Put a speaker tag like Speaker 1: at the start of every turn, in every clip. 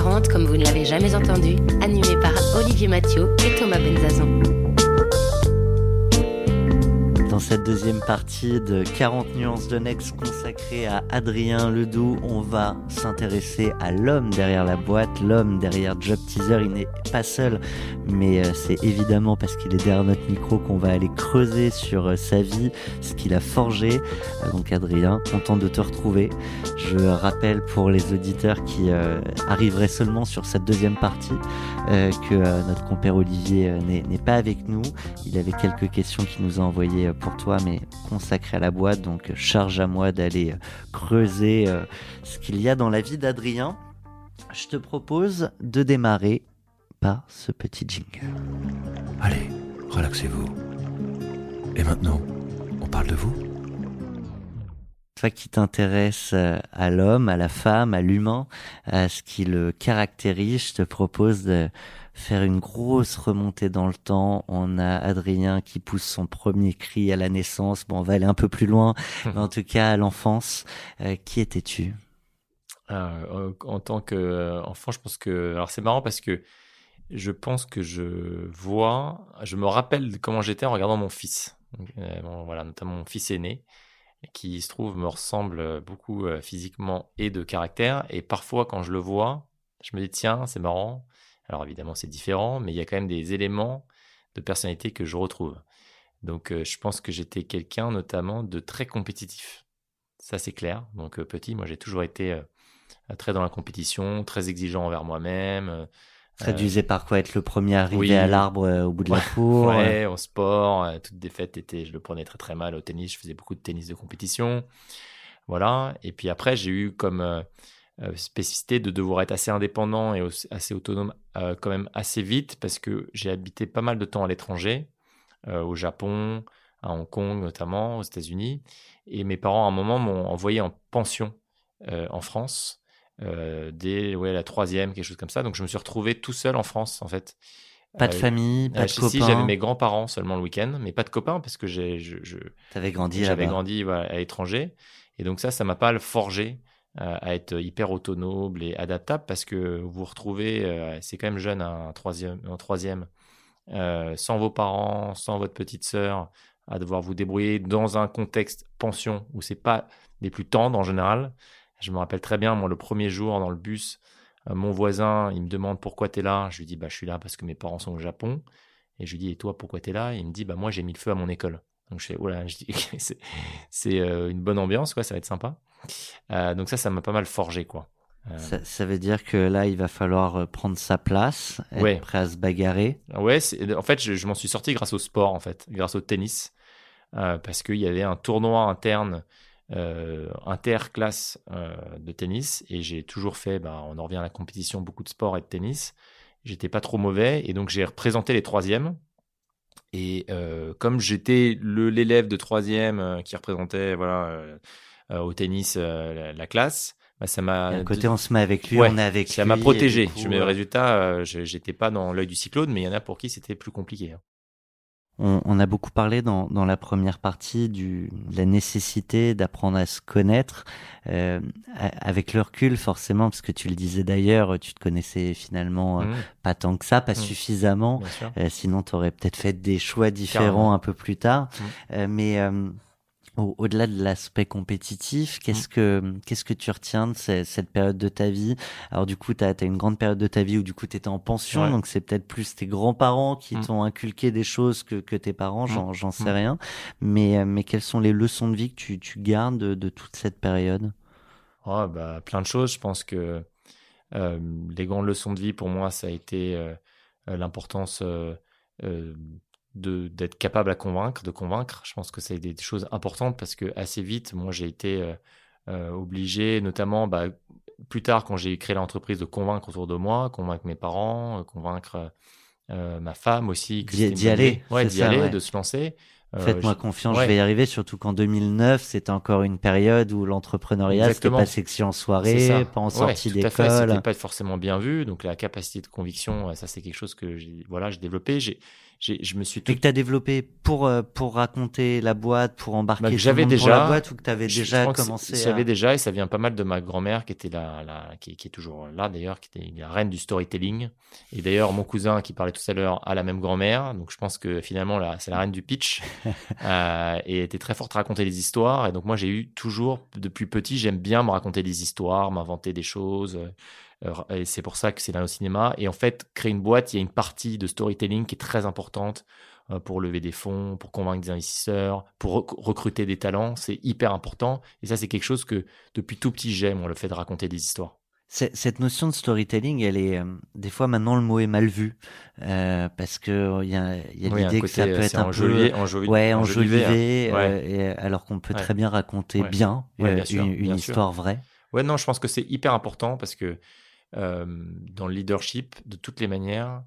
Speaker 1: Le Next 40 comme vous ne l'avez jamais entendu, animé par Olivier Mathieu et Thomas Benzazon.
Speaker 2: Dans cette deuxième partie de 40 nuances de Next consacrée à Adrien Ledoux, on va s'intéresser à l'homme derrière la boîte, l'homme derrière Job Teaser. Il n'est pas seul, mais euh, c'est évidemment parce qu'il est derrière notre micro qu'on va aller creuser sur euh, sa vie, ce qu'il a forgé. Euh, donc Adrien, content de te retrouver. Je rappelle pour les auditeurs qui arriveraient seulement sur cette deuxième partie que notre compère Olivier n'est pas avec nous. Il avait quelques questions qu'il nous a envoyées pour toi, mais consacré à la boîte. Donc charge à moi d'aller euh, creuser euh, ce qu'il y a dans la vie d'Adrien. Je te propose de démarrer par ce petit jingle.
Speaker 3: Allez, relaxez-vous. Et maintenant, on parle de vous
Speaker 2: toi qui t'intéresses euh, à l'homme, à la femme, à l'humain, à ce qui le caractérise, je te propose de faire une grosse remontée dans le temps. On a Adrien qui pousse son premier cri à la naissance. Bon, on va aller un peu plus loin, mais en tout cas à l'enfance. Euh, qui étais-tu?
Speaker 4: Euh, En tant qu'enfant, je pense que... Alors c'est marrant parce que je pense que je vois, je me rappelle comment j'étais en regardant mon fils. Euh, voilà, notamment mon fils aîné qui se trouve me ressemble beaucoup physiquement et de caractère. Et parfois, quand je le vois, je me dis tiens, c'est marrant, alors évidemment, c'est différent, mais il y a quand même des éléments de personnalité que je retrouve. Donc euh, je pense que j'étais quelqu'un notamment de très compétitif. Ça c'est clair. Donc euh, petit, moi j'ai toujours été euh, très dans la compétition, très exigeant envers moi-même.
Speaker 2: Traduisait par quoi être le premier arrivé à l'arbre au bout de la cour
Speaker 4: Ouais, au sport, toute défaite était, je le prenais très très mal au tennis. Je faisais beaucoup de tennis de compétition, voilà. Et puis après j'ai eu comme euh, spécificité de devoir être assez indépendant et assez autonome euh, quand même assez vite parce que j'ai habité pas mal de temps à l'étranger, euh, au Japon, à Hong Kong notamment, aux États-Unis. Et mes parents, à un moment, m'ont envoyé en pension en France, dès ouais, la troisième, quelque chose comme ça. Donc je me suis retrouvé tout seul en France, en fait.
Speaker 2: Pas de famille, pas de copains. Si
Speaker 4: j'avais mes grands-parents seulement le week-end, mais pas de copains parce que j'ai, je, je
Speaker 2: grandi,
Speaker 4: j'avais grandi à l'étranger, et donc ça, ça m'a pas forgé à être hyper autonome et adaptable parce que vous vous retrouvez, euh, c'est quand même jeune, un troisième, un troisième euh, sans vos parents, sans votre petite sœur, à devoir vous débrouiller dans un contexte pension où c'est pas des plus tendres en général. Je me rappelle très bien, moi, le premier jour dans le bus, mon voisin, il me demande pourquoi tu es là. Je lui dis, bah, je suis là parce que mes parents sont au Japon. Et je lui dis, et toi, pourquoi tu es là? Il me dit, bah, moi, j'ai mis le feu à mon école. Donc, je fais, oh c'est une bonne ambiance, quoi, ça va être sympa. Euh, donc ça, ça m'a pas mal forgé, quoi.
Speaker 2: Euh, ça, veut dire que là, il va falloir euh, prendre sa place, être prêt à se bagarrer.
Speaker 4: Ouais, en fait, je, m'en suis sorti grâce au sport, en fait, grâce au tennis, parce qu'il y avait un tournoi interne, interclasse de tennis, et j'ai toujours fait, bah, on en revient à la compétition, beaucoup de sport et de tennis. J'étais pas trop mauvais, et donc j'ai représenté les troisièmes. Et comme j'étais l'élève de troisième qui représentait, voilà euh, au tennis euh, la, classe. Bah, ça m'a.
Speaker 2: Un côté, on se met avec lui, on est avec
Speaker 4: ça lui. Ça m'a protégé. je mets le résultat, euh, j'étais pas dans l'œil du cyclone, mais il y en a pour qui c'était plus compliqué. Hein.
Speaker 2: On, a beaucoup parlé dans, dans la première partie du, de la nécessité d'apprendre à se connaître. Euh, avec le recul, forcément, parce que tu le disais d'ailleurs, tu te connaissais finalement mmh. pas tant que ça, pas mmh. suffisamment. Euh, sinon, tu aurais peut-être fait des choix différents un peu plus tard. Mmh. Euh, mais au-delà de l'aspect compétitif, qu'est-ce mmh. que qu'est-ce que tu retiens de cette, période de ta vie? Alors du coup, tu as, une grande période de ta vie où du coup tu étais en pension, donc c'est peut-être plus tes grands-parents qui mmh. t'ont inculqué des choses que, que tes parents, mmh. j'en sais rien. Mais euh, mais quelles sont les leçons de vie que tu, tu gardes de, toute cette période?
Speaker 4: Oh, bah, plein de choses. Je pense que euh, les grandes leçons de vie pour moi, ça a été euh, l'importance d'être capable à convaincre, de convaincre. Je pense que c'est des, choses importantes parce que assez vite, moi j'ai été euh, obligé, notamment bah, plus tard quand j'ai créé l'entreprise, de convaincre autour de moi, convaincre mes parents, convaincre ma femme aussi.
Speaker 2: D'y aller.
Speaker 4: Ouais, d'y aller, de se lancer.
Speaker 2: Euh, Faites-moi confiance, je vais y arriver. Surtout qu'en 2009, c'était encore une période où l'entrepreneuriat, c'était pas sexy en soirée, pas en sortie d'école.
Speaker 4: C'était pas forcément bien vu. Donc la capacité de conviction, ça c'est quelque chose que j'ai voilà, j'ai développé. J'ai je me suis
Speaker 2: tout... Et que tu as développé pour, euh, pour raconter la boîte, pour embarquer
Speaker 4: bah, j'avais déjà,
Speaker 2: la boîte ou que tu avais déjà commencé
Speaker 4: J'avais déjà, et ça vient pas mal de ma grand-mère qui était là, la, qui, qui, est toujours là d'ailleurs, qui était la reine du storytelling. Et d'ailleurs, mon cousin qui parlait tout à l'heure a la même grand-mère, donc je pense que finalement, là, c'est la reine du pitch. euh, et était très forte à raconter les histoires. Et donc moi, j'ai eu toujours, depuis petit, j'aime bien me raconter des histoires, m'inventer des choses. Euh, et c'est pour ça que c'est là au cinéma. Et en fait, créer une boîte, il y a une partie de storytelling qui est très importante euh, pour lever des fonds, pour convaincre des investisseurs, pour recruter des talents. C'est hyper important. Et ça, c'est quelque chose que depuis tout petit, j'aime, le fait de raconter des histoires.
Speaker 2: Cette notion de storytelling, elle est euh, des fois maintenant le mot est mal vu euh, parce que il y a, y a l'idée que ça peut être un peu ouais enjolivé, hein. alors qu'on peut très bien raconter bien, une, histoire vraie.
Speaker 4: Ouais non, je pense que c'est hyper important parce que dans le leadership, de toutes les manières,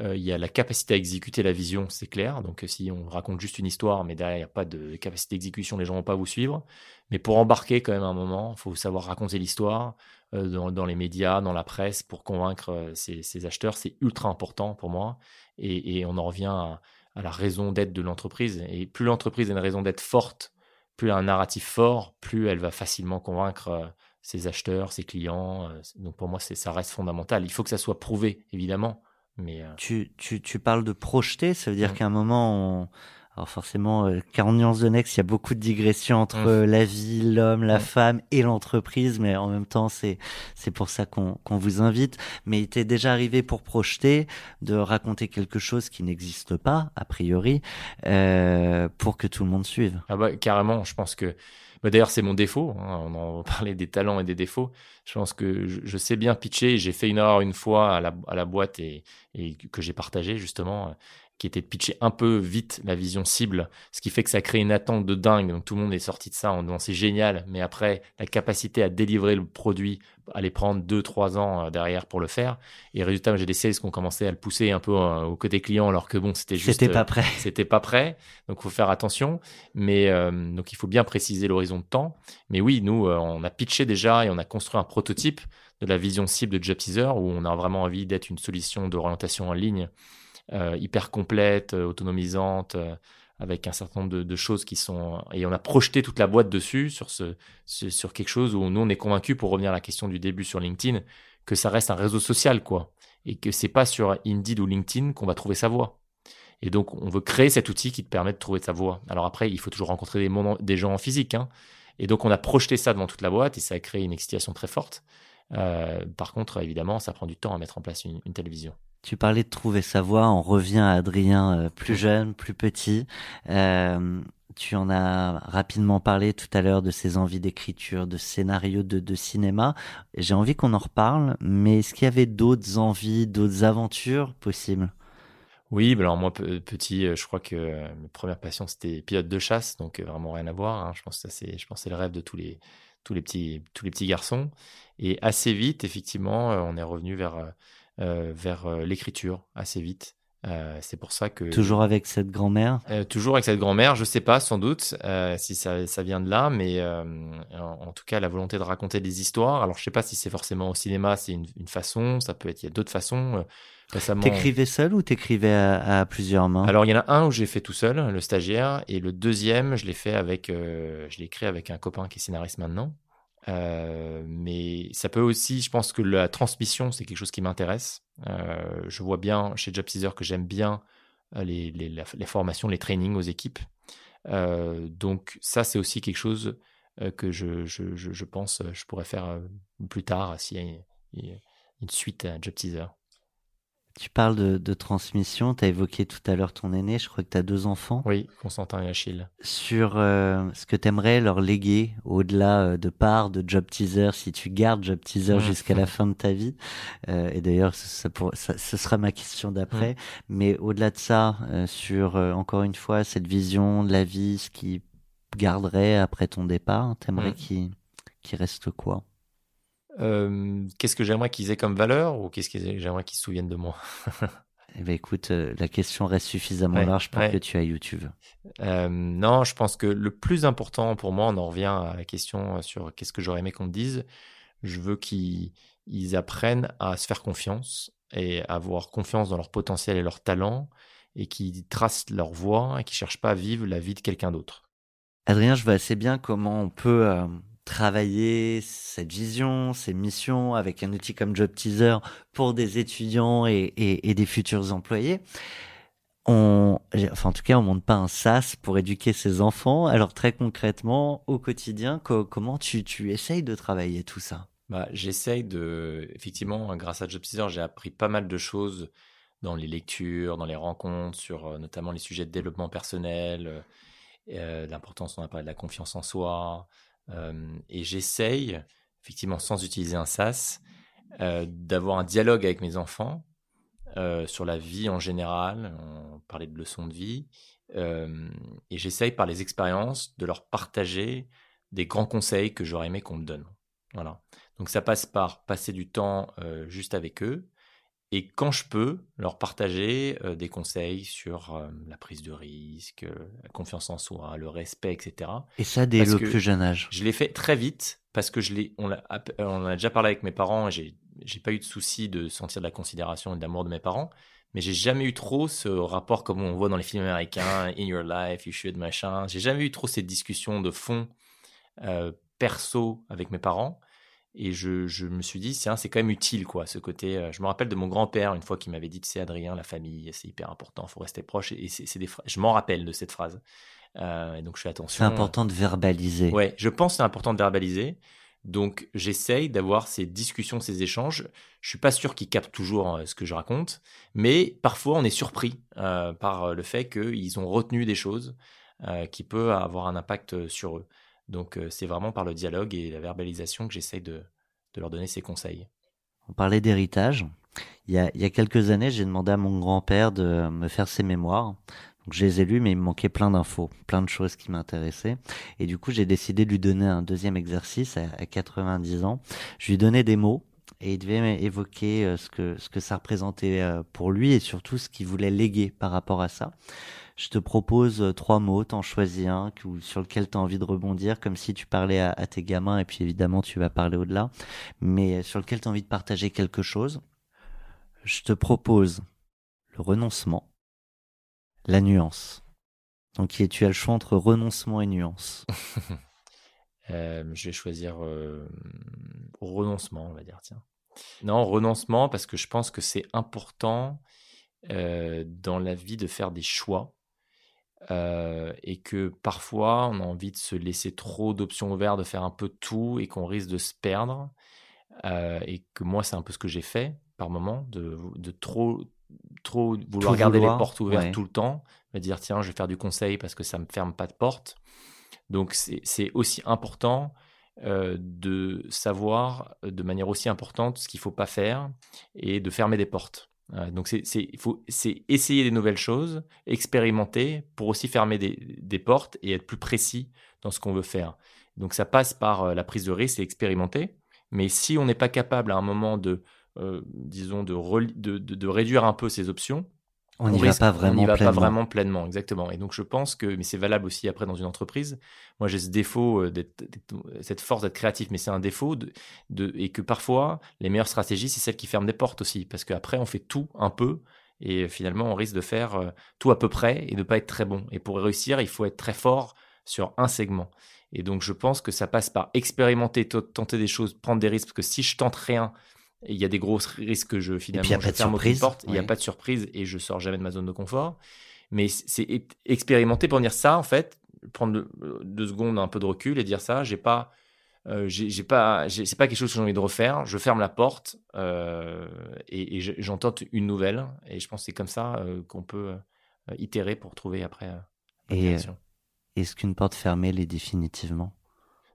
Speaker 4: il y a la capacité à exécuter la vision, c'est clair. Donc, si on raconte juste une histoire, mais derrière, il n'y a pas de capacité d'exécution, les gens ne vont pas vous suivre. Mais pour embarquer quand même un moment, il faut savoir raconter l'histoire dans, dans, les médias, dans la presse, pour convaincre ces, acheteurs. C'est ultra important pour moi. Et, on en revient à, à la raison d'être de l'entreprise. Et plus l'entreprise a une raison d'être forte, plus elle a un narratif fort, plus elle va facilement convaincre ses acheteurs, ses clients. Euh, donc pour moi, ça reste fondamental. Il faut que ça soit prouvé, évidemment. Mais euh,
Speaker 2: tu, tu, tu parles de projeter, ça veut dire mmh. qu'à un moment, on, alors forcément, 40 euh, nuances de Next, il y a beaucoup de digressions entre mmh. la vie, l'homme, la mmh. femme et l'entreprise, mais en même temps, c'est c'est pour ça qu'on qu'on vous invite. Mais il t'est déjà arrivé pour projeter de raconter quelque chose qui n'existe pas a priori euh, pour que tout le monde suive?
Speaker 4: Ah bah carrément, je pense que bah D'ailleurs, c'est mon défaut. Hein, on en parlait des talents et des défauts. Je pense que je, sais bien pitcher. J'ai fait une erreur une fois à la, boîte et que j'ai partagé justement qui était de pitcher un peu vite la vision cible, ce qui fait que ça crée une attente de dingue. Donc tout le monde est sorti de ça en disant c'est génial, mais après la capacité à délivrer le produit allait prendre deux trois ans euh, derrière pour le faire. Et résultat, j'ai des sales qui ont commencé à le pousser un peu euh, au côté client, alors que bon, c'était juste
Speaker 2: c'était pas prêt.
Speaker 4: C'était pas prêt, donc faut faire attention. Mais euh, donc il faut bien préciser l'horizon de temps. Mais oui, nous on a pitché déjà et on a construit un prototype de la vision cible de Job Teaser où on a vraiment envie d'être une solution d'orientation en ligne euh, hyper complète, euh, autonomisante, euh, avec un certain nombre de, choses qui sont et on a projeté toute la boîte dessus sur ce, sur quelque chose où nous on est convaincu pour revenir à la question du début sur LinkedIn que ça reste un réseau social quoi et que c'est pas sur Indeed ou LinkedIn qu'on va trouver sa voie. Et donc on veut créer cet outil qui te permet de trouver sa voie. Alors après il faut toujours rencontrer des, gens en physique hein. et donc on a projeté ça devant toute la boîte et ça a créé une excitation très forte. par contre évidemment ça prend du temps à mettre en place une télévision.
Speaker 2: Tu parlais de trouver sa voix, on revient à Adrien euh, plus jeune, plus petit. Euh, tu en as rapidement parlé tout à l'heure de ses envies d'écriture, de scénario, de, de cinéma. J'ai envie qu'on en reparle, mais est-ce qu'il y avait d'autres envies, d'autres aventures possibles?
Speaker 4: Oui, bah alors moi petit, euh, je crois que ma première passion c'était pilote de chasse, donc vraiment rien à voir. Hein. Je pense que c'est, je pense c'est le rêve de tous les tous les petits tous les petits garçons. Et assez vite, effectivement, on est revenu vers vers euh, l'écriture assez vite. Euh, c'est pour ça que
Speaker 2: toujours avec cette grand-mère?
Speaker 4: toujours avec cette grand-mère, je sais pas, sans doute si ça, ça, vient de là, mais en, tout cas la volonté de raconter des histoires. Alors je sais pas si c'est forcément au cinéma, c'est une, une, façon, ça peut être il y a d'autres façons.
Speaker 2: Récemment... T'écrivais seul ou t'écrivais à, à plusieurs mains?
Speaker 4: Alors il y en a un où j'ai fait tout seul, le stagiaire, et le deuxième je l'ai fait avec, je l'ai écrit avec un copain qui est scénariste maintenant. Euh, mais ça peut aussi, je pense que la transmission, c'est quelque chose qui m'intéresse. Euh, je vois bien chez Job Teaser que j'aime bien euh, les, les, les, formations, les trainings aux équipes. donc ça, c'est aussi quelque chose que je, je, je, pense je pourrais faire plus tard s'il y a une suite à Job Teaser.
Speaker 2: Tu parles de, de transmission, tu as évoqué tout à l'heure ton aîné, je crois que tu as deux enfants.
Speaker 4: Oui, Constantin et Achille.
Speaker 2: Sur euh, ce que tu aimerais leur léguer au-delà euh, de part de Job Teaser, si tu gardes Job Teaser jusqu'à la fin de ta vie. Euh, et d'ailleurs, ça, ça, ce sera ma question d'après. Mais au-delà de ça, euh, sur encore une fois cette vision de la vie, ce qui garderait après ton départ, t'aimerais qu'il qui reste quoi?
Speaker 4: Qu'est-ce que j'aimerais qu'ils aient comme valeur ou qu'est-ce que j'aimerais qu'ils se souviennent de moi?
Speaker 2: Eh ben écoute, la question reste suffisamment large pour que tu aies YouTube.
Speaker 4: non, je pense que le plus important pour moi, on en revient à la question sur qu'est-ce que j'aurais aimé qu'on me dise. Je veux qu'ils apprennent à se faire confiance et avoir confiance dans leur potentiel et leur talent et qui tracent leur voie et qui cherchent pas à vivre la vie de quelqu'un d'autre.
Speaker 2: Adrien, je vois assez bien comment on peut euh, travailler cette vision, ces missions avec un outil comme Job Teaser pour des étudiants et, des futurs employés. On, enfin, en tout cas, on monte pas un SaaS pour éduquer ses enfants. Alors très concrètement, au quotidien, comment tu, essayes de travailler tout ça?
Speaker 4: Bah, J'essaye de... Effectivement, grâce à Job Teaser, j'ai appris pas mal de choses dans les lectures, dans les rencontres, sur euh, notamment les sujets de développement personnel, euh, euh, l'importance, on a parlé de la confiance en soi. Et j'essaye, effectivement, sans utiliser un SaaS, d'avoir un dialogue avec mes enfants sur la vie en général. On parlait de leçons de vie. et j'essaye, par les expériences, de leur partager des grands conseils que j'aurais aimé qu'on me donne. Voilà. Donc ça passe par passer du temps juste avec eux, et quand je peux, leur partager euh, des conseils sur euh, la prise de risque, euh, la confiance en soi, le respect, etc.
Speaker 2: Et ça dès le plus jeune âge.
Speaker 4: Je l'ai fait très vite parce que je l'ai, on, a, on a déjà parlé avec mes parents et j'ai, j'ai pas eu de souci de sentir de la considération et de l'amour de mes parents. Mais j'ai jamais eu trop ce rapport comme on voit dans les films américains, in your life, you should, machin. J'ai jamais eu trop cette discussion de fond perso avec mes parents. Et je, je, me suis dit, c'est quand même utile, quoi, ce côté. Euh, je me rappelle de mon grand-père, une fois, qui m'avait dit, c'est Adrien, la famille, c'est hyper important, il faut rester proche. Et c'est des je m'en rappelle de cette phrase. Euh, et donc, je fais attention.
Speaker 2: C'est important de verbaliser.
Speaker 4: Ouais, je pense que c'est important de verbaliser. Donc, j'essaye d'avoir ces discussions, ces échanges. Je suis pas sûr qu'ils captent toujours euh, ce que je raconte, mais parfois, on est surpris par le fait qu'ils ont retenu des choses qui peuvent avoir un impact sur eux. Donc c'est vraiment par le dialogue et la verbalisation que j'essaye de, leur donner ces conseils.
Speaker 2: On parlait d'héritage. Il y, a, quelques années, j'ai demandé à mon grand-père de me faire ses mémoires. Donc, je les ai lus, mais il me manquait plein d'infos, plein de choses qui m'intéressaient. Et du coup, j'ai décidé de lui donner un deuxième exercice à, à 90 ans. Je lui donnais des mots et il devait évoquer ce que, ce que ça représentait pour lui et surtout ce qu'il voulait léguer par rapport à ça je te propose euh, trois mots, t'en choisis un sur lequel tu as envie de rebondir, comme si tu parlais à, tes gamins, et puis évidemment tu vas parler au-delà, mais sur lequel tu as envie de partager quelque chose. Je te propose le renoncement, la nuance. Donc tu as le choix entre renoncement et nuance?
Speaker 4: Euh, je vais choisir euh, renoncement, on va dire, tiens. Non, renoncement, parce que je pense que c'est important dans la vie de faire des choix euh, et que parfois on a envie de se laisser trop d'options ouvertes, de faire un peu tout et qu'on risque de se perdre. Euh, et que moi, c'est un peu ce que j'ai fait par moment, de, de trop, trop vouloir garder les portes ouvertes tout le temps, me dire tiens, je vais faire du conseil parce que ça me ferme pas de porte. Donc c'est aussi important euh, de savoir de manière aussi importante ce qu'il faut pas faire et de fermer des portes. Euh, donc c'est essayer des nouvelles choses, expérimenter pour aussi fermer des, portes et être plus précis dans ce qu'on veut faire. Donc ça passe par euh, la prise de risque et expérimenter. Mais si on n'est pas capable à un moment de, disons, de, réduire un peu ses options,
Speaker 2: on n'y va pas vraiment.
Speaker 4: On
Speaker 2: va
Speaker 4: pas vraiment pleinement, exactement. Et donc je pense que, mais c'est valable aussi après dans une entreprise. Moi j'ai ce défaut, euh, d'être, cette force d'être créatif, mais c'est un défaut de, de, et que parfois les meilleures stratégies c'est celles qui ferment des portes aussi, parce qu'après on fait tout un peu et finalement on risque de faire euh, tout à peu près et de pas être très bon. Et pour réussir, il faut être très fort sur un segment. Et donc je pense que ça passe par expérimenter, tenter des choses, prendre des risques, parce que si je tente rien, il y a des gros risques que je finalement
Speaker 2: je ferme aucune
Speaker 4: porte, il n'y a pas de surprise et je sors jamais de ma zone de confort. Mais c'est expérimenter pour dire ça en fait, prendre deux, secondes un peu de recul et dire ça, j'ai pas euh, j'ai pas c'est pas quelque chose que j'ai envie de refaire, je ferme la porte euh, et, j'en tente une nouvelle. Et je pense que c'est comme ça euh, qu'on peut euh, itérer pour trouver après
Speaker 2: et est-ce qu'une porte fermée l'est définitivement?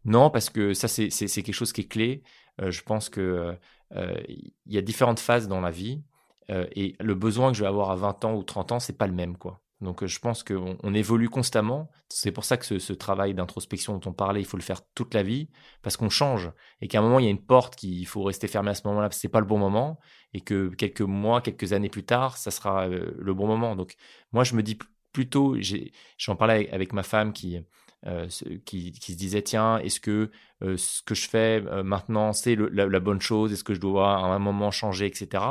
Speaker 4: Non, parce que ça c'est quelque chose qui est clé. je pense que euh, il y a différentes phases dans la vie euh, et le besoin que je vais avoir à 20 ans ou 30 ans, c'est pas le même quoi. Donc, je pense qu'on on évolue constamment. C'est pour ça que ce, ce travail d'introspection dont on parlait, il faut le faire toute la vie, parce qu'on change. Et qu'à un moment, il y a une porte qu'il faut rester fermée à ce moment-là, parce que c'est pas le bon moment. Et que quelques mois, quelques années plus tard, ça sera le bon moment. Donc, moi, je me dis plutôt, j'en parlais avec ma femme qui, euh, qui, se disait tiens, est-ce que euh, ce que je fais euh, maintenant, c'est la, bonne chose? Est-ce que je dois à un moment changer, etc.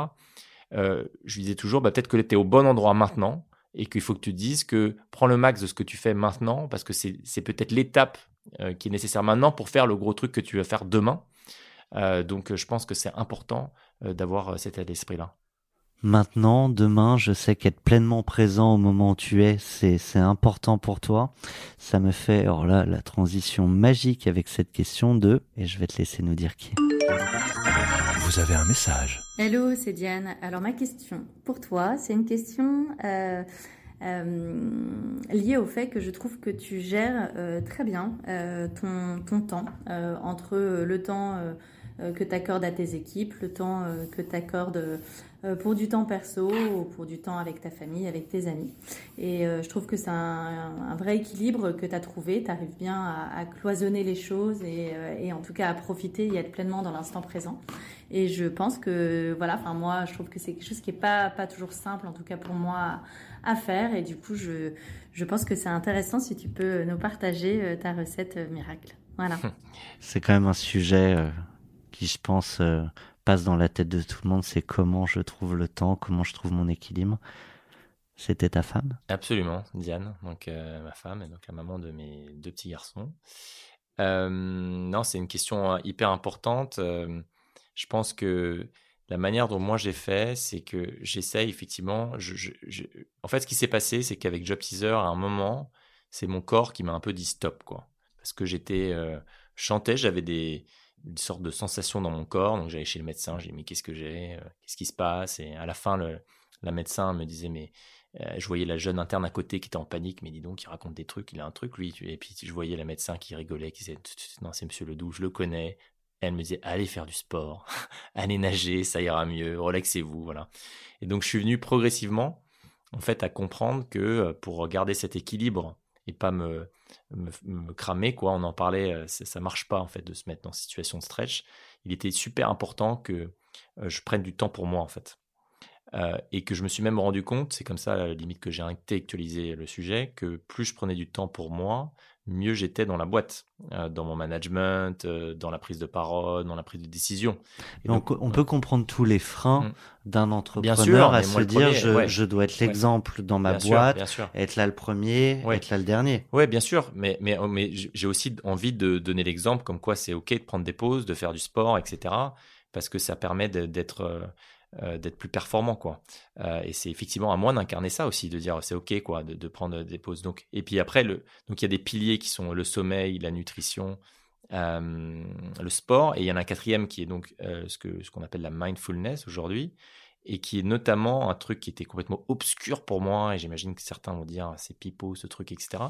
Speaker 4: je lui disais toujours, bah, peut-être que tu es au bon endroit maintenant et qu'il faut que tu te dises que prends le max de ce que tu fais maintenant parce que c'est peut-être l'étape qui est nécessaire maintenant pour faire le gros truc que tu vas faire demain. donc je pense que c'est important d'avoir cet état d'esprit-là.
Speaker 2: Maintenant, demain, je sais qu'être pleinement présent au moment où tu es, c'est, c'est important pour toi. Ça me fait, alors là, la transition magique avec cette question de, et je vais te laisser nous dire qui.
Speaker 3: Vous avez un message.
Speaker 5: Hello, c'est Diane. Alors ma question pour toi, c'est une question euh, euh, liée au fait que je trouve que tu gères euh, très bien euh, ton, ton temps euh, entre le temps euh, que tu accordes à tes équipes, le temps que tu accordes pour du temps perso ou pour du temps avec ta famille, avec tes amis. Et je trouve que c'est un, vrai équilibre que tu as trouvé. Tu arrives bien à, cloisonner les choses et, en tout cas à profiter et être pleinement dans l'instant présent. Et je pense que, voilà, enfin moi, je trouve que c'est quelque chose qui n'est pas, toujours simple, en tout cas pour moi, à faire. Et du coup, je, pense que c'est intéressant si tu peux nous partager ta recette miracle. Voilà.
Speaker 2: C'est quand même un sujet qui, je pense, euh, passe dans la tête de tout le monde, c'est comment je trouve le temps, comment je trouve mon équilibre. C'était ta femme?
Speaker 4: Absolument, Diane, donc euh, ma femme et donc la maman de mes deux petits garçons. Euh, non, c'est une question hyper importante. je pense que la manière dont moi j'ai fait, c'est que j'essaye effectivement. En fait, ce qui s'est passé, c'est qu'avec Job Teaser, à un moment, c'est mon corps qui m'a un peu dit stop, quoi. Parce que j'étais, chantais, j'avais des, une sorte de sensation dans mon corps. Donc j'allais chez le médecin, j'ai dit mais qu'est-ce que j'ai, euh, qu'est-ce qui se passe? Et à la fin, le, la médecin me disait mais euh, je voyais la jeune interne à côté qui était en panique, mais dis donc, il raconte des trucs, il a un truc lui. Et puis je voyais la médecin qui rigolait, qui disait non c'est Monsieur Ledoux, je le connais. Elle me disait allez faire du sport, allez nager, ça ira mieux, relaxez-vous, voilà. Et donc je suis venu progressivement en fait à comprendre que euh, pour garder cet équilibre et pas me, me, cramer quoi. On en parlait, euh, ça, marche pas en fait de se mettre dans situation de stretch. Il était super important que euh, je prenne du temps pour moi en fait. Euh, et que je me suis même rendu compte, c'est comme ça, la limite que j'ai intellectualisé le sujet, que plus je prenais du temps pour moi, mieux j'étais dans la boîte, euh, dans mon management, euh, dans la prise de parole, dans la prise de décision.
Speaker 2: donc, on peut comprendre tous les freins mm. d'un entrepreneur à se dire je, dois être l'exemple dans ma boîte, être là le premier, être là le dernier.
Speaker 4: Oui, bien sûr, mais, mais, oh, mais j'ai aussi envie de donner l'exemple comme quoi c'est OK de prendre des pauses, de faire du sport, etc. Parce que ça permet d'être euh, euh, d'être plus performant quoi. Euh, et c'est effectivement à moi d'incarner ça aussi de dire c'est ok quoi de, prendre des pauses. Donc et puis après le donc il y a des piliers qui sont le sommeil la nutrition euh, le sport et il y en a un quatrième qui est donc ce que ce qu'on appelle la mindfulness aujourd'hui et qui est notamment un truc qui était complètement obscur pour moi et j'imagine que certains vont dire c'est pipeau ce truc etc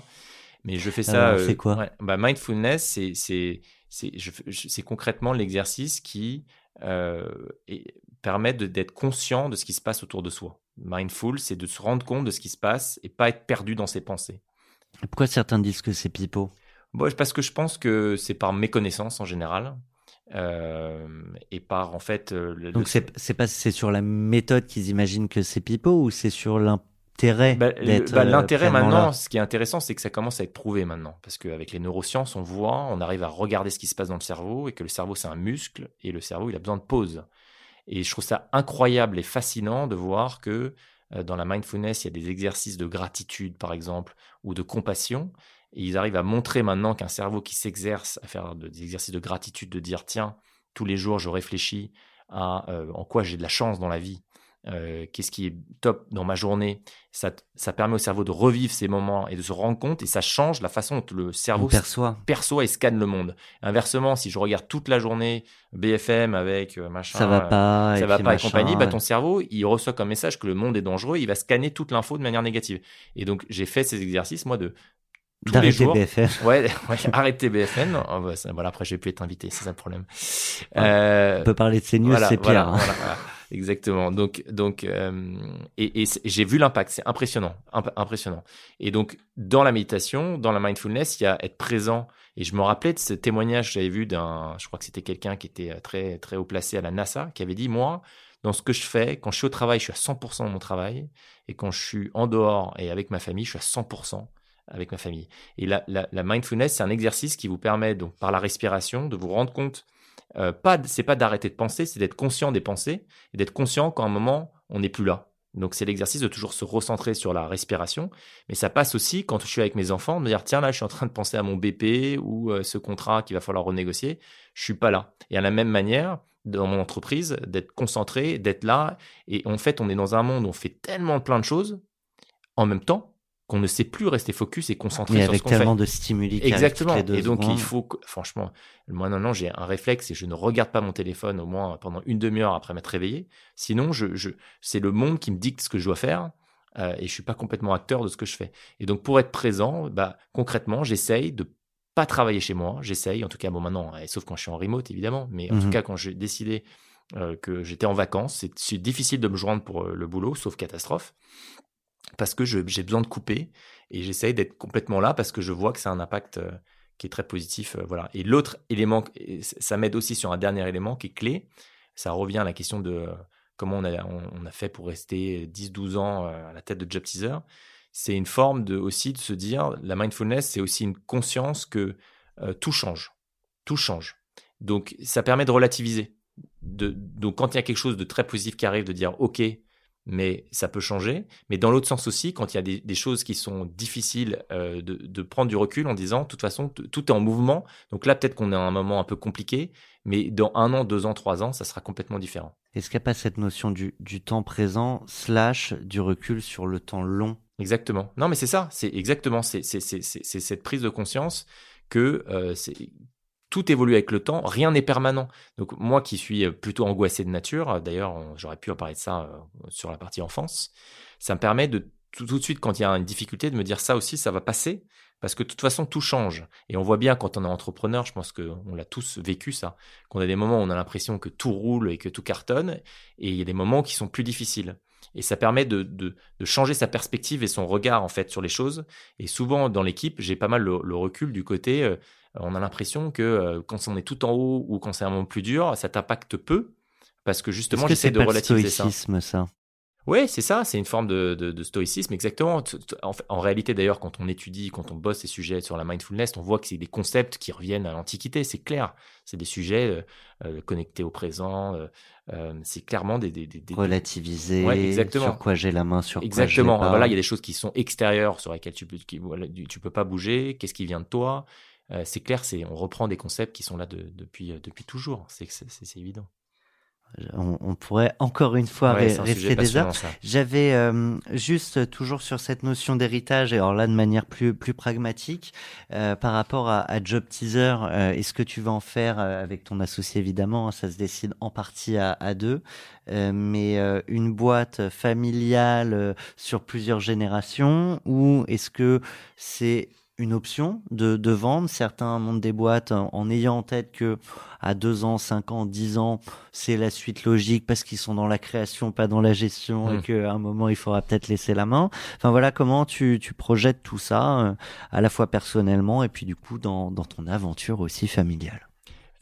Speaker 4: mais je fais ça
Speaker 2: c'est quoi?
Speaker 4: bah, mindfulness c'est c'est c'est concrètement l'exercice qui est, permet d'être conscient de ce qui se passe autour de soi. Mindful, c'est de se rendre compte de ce qui se passe et pas être perdu dans ses pensées.
Speaker 2: pourquoi certains disent que c'est pipeau?
Speaker 4: Bon, Parce que je pense que c'est par méconnaissance en général. Euh, et par en fait. Euh,
Speaker 2: Donc c'est pas c'est sur la méthode qu'ils imaginent que c'est pipeau ou c'est sur l'intérêt bah,
Speaker 4: bah, euh, L'intérêt maintenant, ce qui est intéressant, c'est que ça commence à être prouvé maintenant, parce qu'avec les neurosciences, on voit, on arrive à regarder ce qui se passe dans le cerveau et que le cerveau c'est un muscle et le cerveau il a besoin de pause. Et je trouve ça incroyable et fascinant de voir que euh, dans la mindfulness, il y a des exercices de gratitude, par exemple, ou de compassion. Et ils arrivent à montrer maintenant qu'un cerveau qui s'exerce à faire des exercices de gratitude, de dire, tiens, tous les jours, je réfléchis à euh, en quoi j'ai de la chance dans la vie euh, qu'est-ce qui est top dans ma journée. Ça, ça permet au cerveau de revivre ces moments et de se rendre compte et ça change la façon dont le cerveau
Speaker 2: perçoit.
Speaker 4: perçoit et scanne le monde. Inversement, si je regarde toute la journée BFM avec euh, machin,
Speaker 2: ça va pas,
Speaker 4: ça va pas et compagnie, bah, ton cerveau, il reçoit comme message que le monde est dangereux, il va scanner toute l'info de manière négative. Et donc, j'ai fait ces exercices, moi, de tous les jours.
Speaker 2: BFM.
Speaker 4: Ouais, ouais arrêter BFM. Oh, voilà, après, j'ai pu être invité, c'est ça le problème.
Speaker 2: Euh, on peut parler de CNews, c'est pire. Hein.
Speaker 4: Exactement. Donc, donc, euh, et, j'ai vu l'impact. C'est impressionnant, impressionnant. Et donc, dans la méditation, dans la mindfulness, il y a être présent. Et je me rappelais de ce témoignage que j'avais vu d'un, je crois que c'était quelqu'un qui était très, très haut placé à la NASA, qui avait dit, moi, dans ce que je fais, quand je suis au travail, je suis à 100% dans mon travail. Et quand je suis en dehors et avec ma famille, je suis à 100% avec ma famille. Et la, la, la mindfulness, c'est un exercice qui vous permet, donc, par la respiration, de vous rendre compte euh, pas, c'est pas d'arrêter de penser, c'est d'être conscient des pensées et d'être conscient qu'à un moment, on n'est plus là. Donc c'est l'exercice de toujours se recentrer sur la respiration, mais ça passe aussi quand je suis avec mes enfants de me dire tiens là je suis en train de penser à mon BP ou euh, ce contrat qu'il va falloir renégocier, je suis pas là. Et à la même manière dans mon entreprise d'être concentré, d'être là et en fait on est dans un monde où on fait tellement plein de choses en même temps qu'on ne sait plus rester focus et concentré sur ce qu'on fait.
Speaker 2: avec tellement de stimuli.
Speaker 4: Exactement. et donc il faut, franchement, moi maintenant j'ai un réflexe et je ne regarde pas mon téléphone au moins pendant une demi-heure après m'être réveillé. Sinon, je, je c'est le monde qui me dicte ce que je dois faire. Euh, et je suis pas complètement acteur de ce que je fais. Et donc pour être présent, bah, concrètement, j'essaye de pas travailler chez moi. J'essaye, en tout cas, bon maintenant, sauf quand je suis en remote évidemment, mais en tout mhm. cas quand j'ai décidé euh, que j'étais en vacances, c'est difficile de me joindre pour euh, le boulot, sauf catastrophe parce que j'ai besoin de couper et j'essaye d'être complètement là parce que je vois que c'est un impact euh, qui est très positif. Euh, voilà. Et l'autre élément, ça m'aide aussi sur un dernier élément qui est clé. Ça revient à la question de euh, comment on a, a fait pour rester 10-12 ans à la tête de Job Teaser. C'est une forme aussi de se dire, la mindfulness, c'est aussi une conscience que tout change. Tout change. Donc, ça permet de relativiser. Donc, quand il y a quelque chose de très positif qui arrive, de dire, OK, mais ça peut changer. Mais dans l'autre sens aussi, quand il y a des, choses qui sont difficiles euh, de, prendre du recul en disant, de toute façon, tout est en mouvement. Donc là, peut-être qu'on est à un moment un peu compliqué, mais dans un an, deux ans, trois ans, ça sera complètement différent.
Speaker 2: Est-ce qu'il n'y a pas cette notion du, temps présent slash du recul sur le temps long?
Speaker 4: Exactement. Non, mais c'est ça. C'est exactement. C'est cette prise de conscience que euh, tout évolue avec le temps, rien n'est permanent. Donc moi qui suis plutôt angoissé de nature, d'ailleurs j'aurais pu en parler de ça euh, sur la partie enfance, ça me permet de tout, de suite quand il y a une difficulté de me dire ça aussi, ça va passer, parce que de toute façon tout change. Et on voit bien quand on est entrepreneur, je pense qu'on l'a tous vécu ça, qu'on a des moments où on a l'impression que tout roule et que tout cartonne, et il y a des moments qui sont plus difficiles. Et ça permet de, changer sa perspective et son regard en fait sur les choses. Et souvent dans l'équipe, j'ai pas mal le, recul du côté... Euh, on a l'impression que euh, quand on est tout en haut ou quand c'est un moment plus dur, ça t'impacte peu parce que justement j'essaie de relativiser ça.
Speaker 2: ça?
Speaker 4: Oui, c'est ça, c'est une forme de, stoïcisme, exactement. En, réalité, d'ailleurs, quand on étudie, quand on bosse ces sujets sur la mindfulness, on voit que c'est des concepts qui reviennent à l'Antiquité, c'est clair. C'est des sujets euh, euh, connectés au présent, c'est clairement des... des, des,
Speaker 2: Relativiser, exactement. sur quoi j'ai la main, sur
Speaker 4: exactement.
Speaker 2: quoi
Speaker 4: Exactement, voilà, il y a des choses qui sont extérieures, sur lesquelles tu peux, tu peux pas bouger, qu'est-ce qui vient de toi? Euh, c'est clair, c'est on reprend des concepts qui sont là depuis, euh, depuis toujours. C'est évident.
Speaker 2: On, pourrait encore une fois rester des heures. J'avais euh, juste toujours sur cette notion d'héritage, et alors là de manière plus plus pragmatique, par rapport à, Job Teaser, est-ce que tu vas en faire avec ton associé évidemment, hein, ça se décide en partie à, à deux, mais une boîte familiale sur plusieurs générations, ou est-ce que c'est une option de, de, vendre. Certains montent des boîtes en, ayant en tête que à 2 ans, 5 ans, 10 ans, c'est la suite logique parce qu'ils sont dans la création, pas dans la gestion et mmh. qu'à un moment, il faudra peut-être laisser la main. Enfin voilà comment tu, tu projettes tout ça, euh, à la fois personnellement et puis du coup dans, dans ton aventure aussi familiale.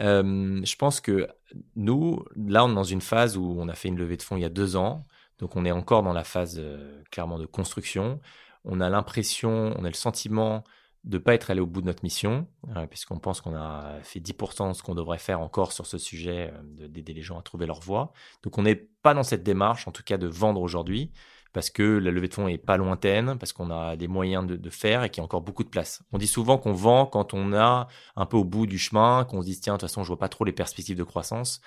Speaker 4: Euh, je pense que nous, là, on est dans une phase où on a fait une levée de fonds il y a deux ans. Donc, on est encore dans la phase euh, clairement de construction. On a l'impression, on a le sentiment de ne pas être allé au bout de notre mission, euh, puisqu'on pense qu'on a fait 10% de ce qu'on devrait faire encore sur ce sujet, euh, d'aider les gens à trouver leur voie. Donc on n'est pas dans cette démarche, en tout cas de vendre aujourd'hui, parce que la levée de fonds est pas lointaine, parce qu'on a des moyens de, faire et qu'il y a encore beaucoup de place. On dit souvent qu'on vend quand on a un peu au bout du chemin, qu'on se dit tiens, de toute façon, je vois pas trop les perspectives de croissance.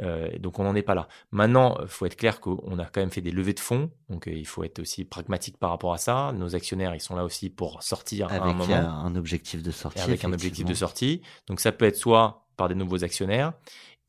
Speaker 4: Euh, donc on n'en est pas là. Maintenant, il faut être clair qu'on a quand même fait des levées de fonds, donc euh, il faut être aussi pragmatique par rapport à ça. Nos actionnaires, ils sont là aussi pour sortir
Speaker 2: avec
Speaker 4: à un moment.
Speaker 2: un objectif de sortie.
Speaker 4: Avec un objectif de sortie. Donc ça peut être soit par des nouveaux actionnaires.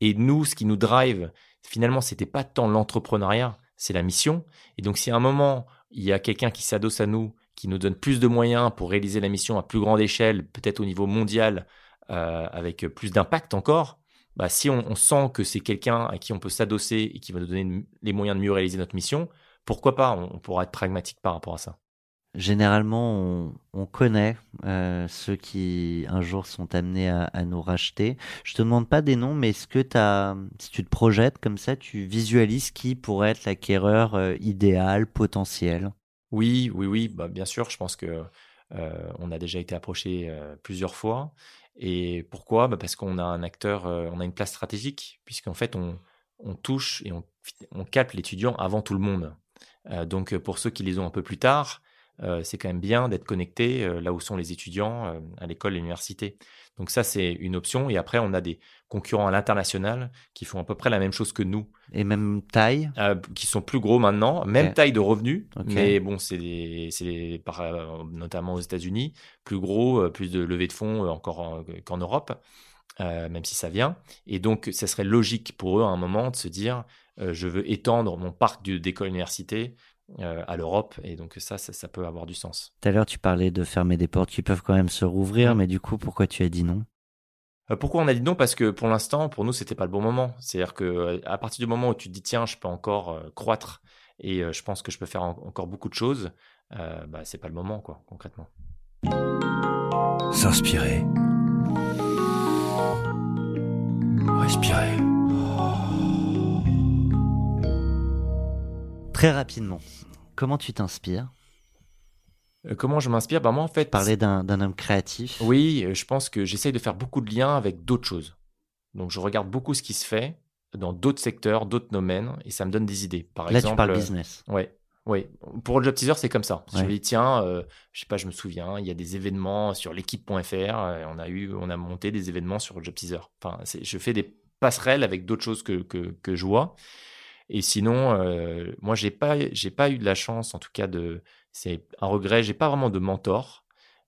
Speaker 4: Et nous, ce qui nous drive, finalement, c'était pas tant l'entrepreneuriat, c'est la mission. Et donc si à un moment il y a quelqu'un qui s'adosse à nous, qui nous donne plus de moyens pour réaliser la mission à plus grande échelle, peut-être au niveau mondial, euh, avec plus d'impact encore, bah, si on, sent que c'est quelqu'un à qui on peut s'adosser et qui va nous donner les moyens de mieux réaliser notre mission, pourquoi pas on, pourra être pragmatique par rapport à ça.
Speaker 2: Généralement, on, connaît euh, ceux qui un jour sont amenés à, nous racheter. Je te demande pas des noms, mais est-ce que as, si tu te projettes comme ça, tu visualises qui pourrait être l'acquéreur euh, idéal, potentiel
Speaker 4: Oui, oui, oui, bah, bien sûr. Je pense que euh, on a déjà été approché plusieurs fois. Et pourquoi? Bah, Parce qu'on a un acteur, on a une place stratégique, puisqu'en fait, on, touche et on, on capte l'étudiant avant tout le monde. donc, pour ceux qui les ont un peu plus tard, euh, c'est quand même bien d'être connecté euh, là où sont les étudiants euh, à l'école, à l'université. Donc ça, c'est une option. Et après, on a des concurrents à l'international qui font à peu près la même chose que nous.
Speaker 2: Et même taille?
Speaker 4: Qui sont plus gros maintenant, même taille de revenus. Mais bon, c'est notamment aux États-Unis, plus gros, plus de levée de fonds encore qu'en Europe. même si ça vient. Et donc, ce serait logique pour eux à un moment de se dire, je veux étendre mon parc d'école-université euh, à l'Europe. Et donc ça, ça, peut avoir du sens.
Speaker 2: Tout à l'heure, tu parlais de fermer des portes qui peuvent quand même se rouvrir, mais du coup, pourquoi tu as dit non?
Speaker 4: Euh, pourquoi on a dit non? Parce que pour l'instant, pour nous, c'était pas le bon moment. C'est-à-dire que euh, à partir du moment où tu te dis tiens, je peux encore croître et je pense que je peux faire encore beaucoup de choses, bah, c'est pas le moment, quoi, concrètement.
Speaker 3: S'inspirer. Respirer.
Speaker 2: Très rapidement, comment tu t'inspires?
Speaker 4: Euh, Comment je m'inspire? Bah Moi, en fait.
Speaker 2: Parler d'un homme créatif.
Speaker 4: Oui, euh, je pense que j'essaye de faire beaucoup de liens avec d'autres choses. Donc, je regarde beaucoup ce qui se fait dans d'autres secteurs, d'autres domaines, et ça me donne des idées.
Speaker 2: Par Là, tu parles business.
Speaker 4: Oui. Oui, pour le job teaser, c'est comme ça. Je me dis, tiens, euh, je sais pas, je me souviens, il y a des événements sur l'équipe.fr, on a eu, on a monté des événements sur le job teaser. Enfin, je fais des passerelles avec d'autres choses que, que, que, je vois. Et sinon, euh, moi, j'ai pas, j'ai pas eu de la chance, en tout cas, de. C'est un regret. J'ai pas vraiment de mentor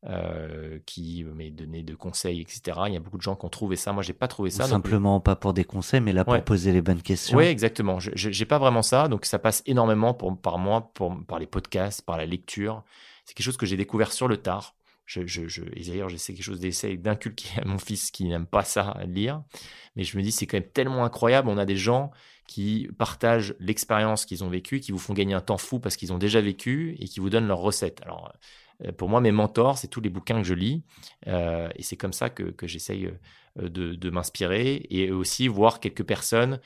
Speaker 4: euh, qui m'ait donné de conseils, etc. Il y a beaucoup de gens qui ont trouvé ça. Moi, j'ai pas trouvé ça.
Speaker 2: simplement pas pour des conseils, mais là pour poser les bonnes questions.
Speaker 4: Oui, exactement. Je j'ai pas vraiment ça. Donc, ça passe énormément pour, par moi, pour, par les podcasts, par la lecture. C'est quelque chose que j'ai découvert sur le tard. Je, je, je, et d'ailleurs, j'essaie quelque chose d'essayer d'inculquer à mon fils qui n'aime pas ça lire. Mais je me dis, c'est quand même tellement incroyable. On a des gens qui partagent l'expérience qu'ils ont vécue, qui vous font gagner un temps fou parce qu'ils ont déjà vécu et qui vous donnent leurs recettes. Alors, euh, pour moi, mes mentors, c'est tous les bouquins que je lis euh, et c'est comme ça que, j'essaye euh, de, m'inspirer et aussi voir quelques personnes